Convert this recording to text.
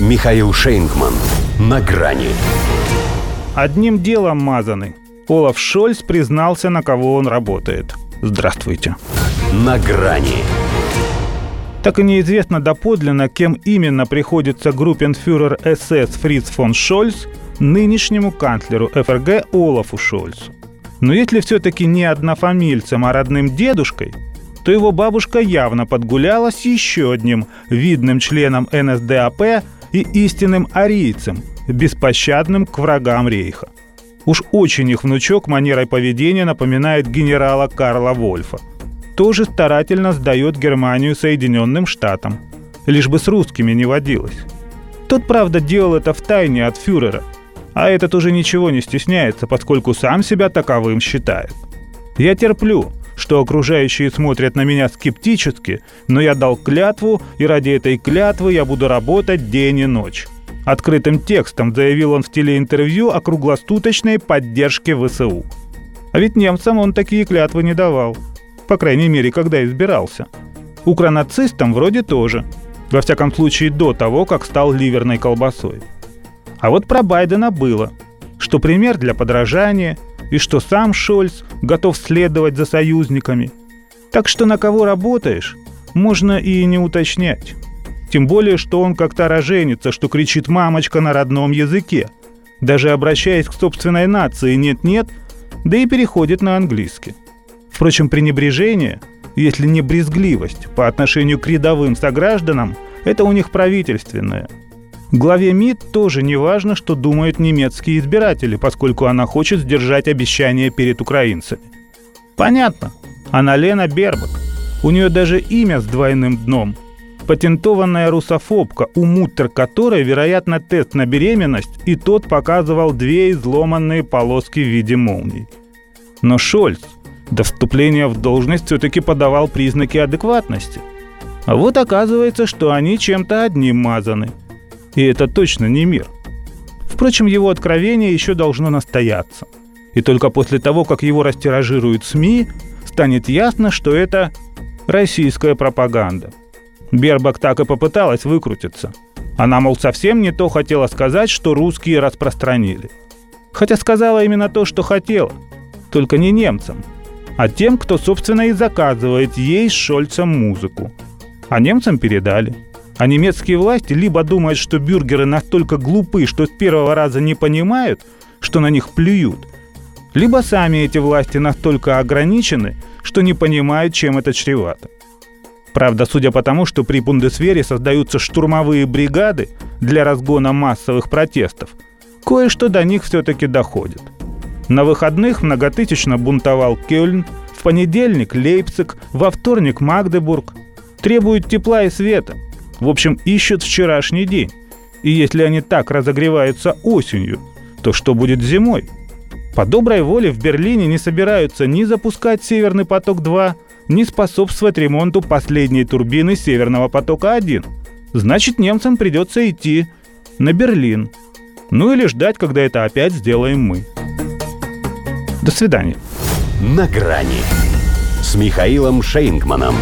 Михаил Шейнгман. На грани. Одним делом мазаны. Олаф Шольц признался, на кого он работает. Здравствуйте. На грани. Так и неизвестно доподлинно, кем именно приходится группенфюрер СС Фриц фон Шольц нынешнему канцлеру ФРГ Олафу Шольцу. Но если все-таки не однофамильцем, а родным дедушкой, то его бабушка явно подгуляла с еще одним видным членом НСДАП и истинным арийцем, беспощадным к врагам рейха. Уж очень их внучок манерой поведения напоминает генерала Карла Вольфа. Тоже старательно сдает Германию Соединенным Штатам. Лишь бы с русскими не водилось. Тот, правда, делал это в тайне от фюрера. А этот уже ничего не стесняется, поскольку сам себя таковым считает. Я терплю, что окружающие смотрят на меня скептически, но я дал клятву, и ради этой клятвы я буду работать день и ночь. Открытым текстом заявил он в телеинтервью о круглосуточной поддержке ВСУ. А ведь немцам он такие клятвы не давал. По крайней мере, когда избирался. Укронацистам вроде тоже. Во всяком случае, до того, как стал ливерной колбасой. А вот про Байдена было, что пример для подражания – и что сам Шольц готов следовать за союзниками. Так что на кого работаешь, можно и не уточнять. Тем более, что он как-то роженится, что кричит «мамочка» на родном языке, даже обращаясь к собственной нации «нет-нет», да и переходит на английский. Впрочем, пренебрежение, если не брезгливость по отношению к рядовым согражданам, это у них правительственное – Главе МИД тоже не важно, что думают немецкие избиратели, поскольку она хочет сдержать обещания перед украинцами. Понятно. Она Лена Бербак. У нее даже имя с двойным дном. Патентованная русофобка, у муттер которой, вероятно, тест на беременность, и тот показывал две изломанные полоски в виде молний. Но Шольц до вступления в должность все-таки подавал признаки адекватности. А вот оказывается, что они чем-то одним мазаны – и это точно не мир. Впрочем, его откровение еще должно настояться. И только после того, как его растиражируют СМИ, станет ясно, что это российская пропаганда. Бербак так и попыталась выкрутиться. Она, мол, совсем не то хотела сказать, что русские распространили. Хотя сказала именно то, что хотела. Только не немцам, а тем, кто, собственно, и заказывает ей с Шольцем музыку. А немцам передали – а немецкие власти либо думают, что бюргеры настолько глупы, что с первого раза не понимают, что на них плюют, либо сами эти власти настолько ограничены, что не понимают, чем это чревато. Правда, судя по тому, что при Бундесвере создаются штурмовые бригады для разгона массовых протестов, кое-что до них все-таки доходит. На выходных многотысячно бунтовал Кёльн, в понедельник – Лейпциг, во вторник – Магдебург. Требуют тепла и света – в общем, ищут вчерашний день. И если они так разогреваются осенью, то что будет зимой? По доброй воле в Берлине не собираются ни запускать «Северный поток-2», ни способствовать ремонту последней турбины «Северного потока-1». Значит, немцам придется идти на Берлин. Ну или ждать, когда это опять сделаем мы. До свидания. На грани с Михаилом Шейнгманом.